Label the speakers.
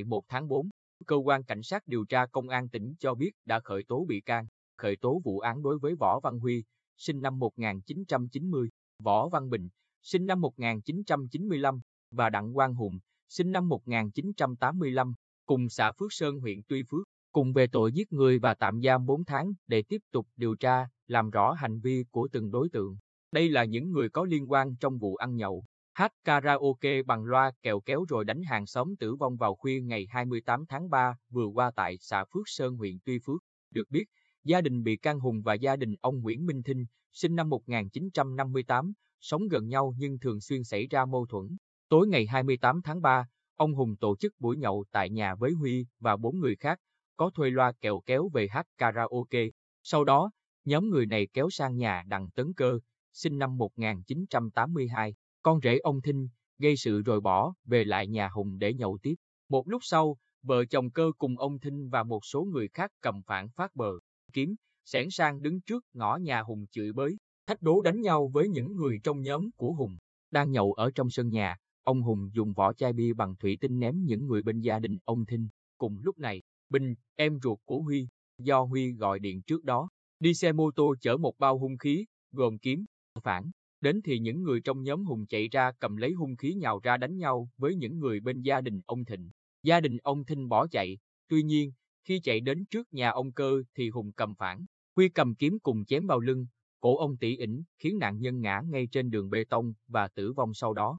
Speaker 1: ngày 1 tháng 4, cơ quan cảnh sát điều tra công an tỉnh cho biết đã khởi tố bị can, khởi tố vụ án đối với Võ Văn Huy, sinh năm 1990, Võ Văn Bình, sinh năm 1995 và Đặng Quang Hùng, sinh năm 1985, cùng xã Phước Sơn huyện Tuy Phước, cùng về tội giết người và tạm giam 4 tháng để tiếp tục điều tra, làm rõ hành vi của từng đối tượng. Đây là những người có liên quan trong vụ ăn nhậu, hát karaoke bằng loa kèo kéo rồi đánh hàng xóm tử vong vào khuya ngày 28 tháng 3 vừa qua tại xã Phước Sơn huyện Tuy Phước. Được biết, gia đình bị can Hùng và gia đình ông Nguyễn Minh Thinh, sinh năm 1958, sống gần nhau nhưng thường xuyên xảy ra mâu thuẫn. Tối ngày 28 tháng 3, ông Hùng tổ chức buổi nhậu tại nhà với Huy và bốn người khác, có thuê loa kèo kéo về hát karaoke. Sau đó, nhóm người này kéo sang nhà Đặng Tấn Cơ, sinh năm 1982, con rể ông Thinh, gây sự rồi bỏ về lại nhà Hùng để nhậu tiếp. Một lúc sau, vợ chồng Cơ cùng ông Thinh và một số người khác cầm phản phát bờ, kiếm, sẵn sang đứng trước ngõ nhà Hùng chửi bới, thách đố đánh nhau với những người trong nhóm của Hùng. Đang nhậu ở trong sân nhà, ông Hùng dùng vỏ chai bia bằng thủy tinh ném những người bên gia đình ông Thinh. Cùng lúc này, Bình, em ruột của Huy, do Huy gọi điện trước đó, đi xe mô tô chở một bao hung khí, gồm kiếm, phản. Đến thì những người trong nhóm Hùng chạy ra cầm lấy hung khí nhào ra đánh nhau với những người bên gia đình ông Thịnh. Gia đình ông Thinh bỏ chạy, tuy nhiên, khi chạy đến trước nhà ông Cơ thì Hùng cầm phản. Huy cầm kiếm cùng chém vào lưng, cổ ông tỉ ỉnh khiến nạn nhân ngã ngay trên đường bê tông và tử vong sau đó.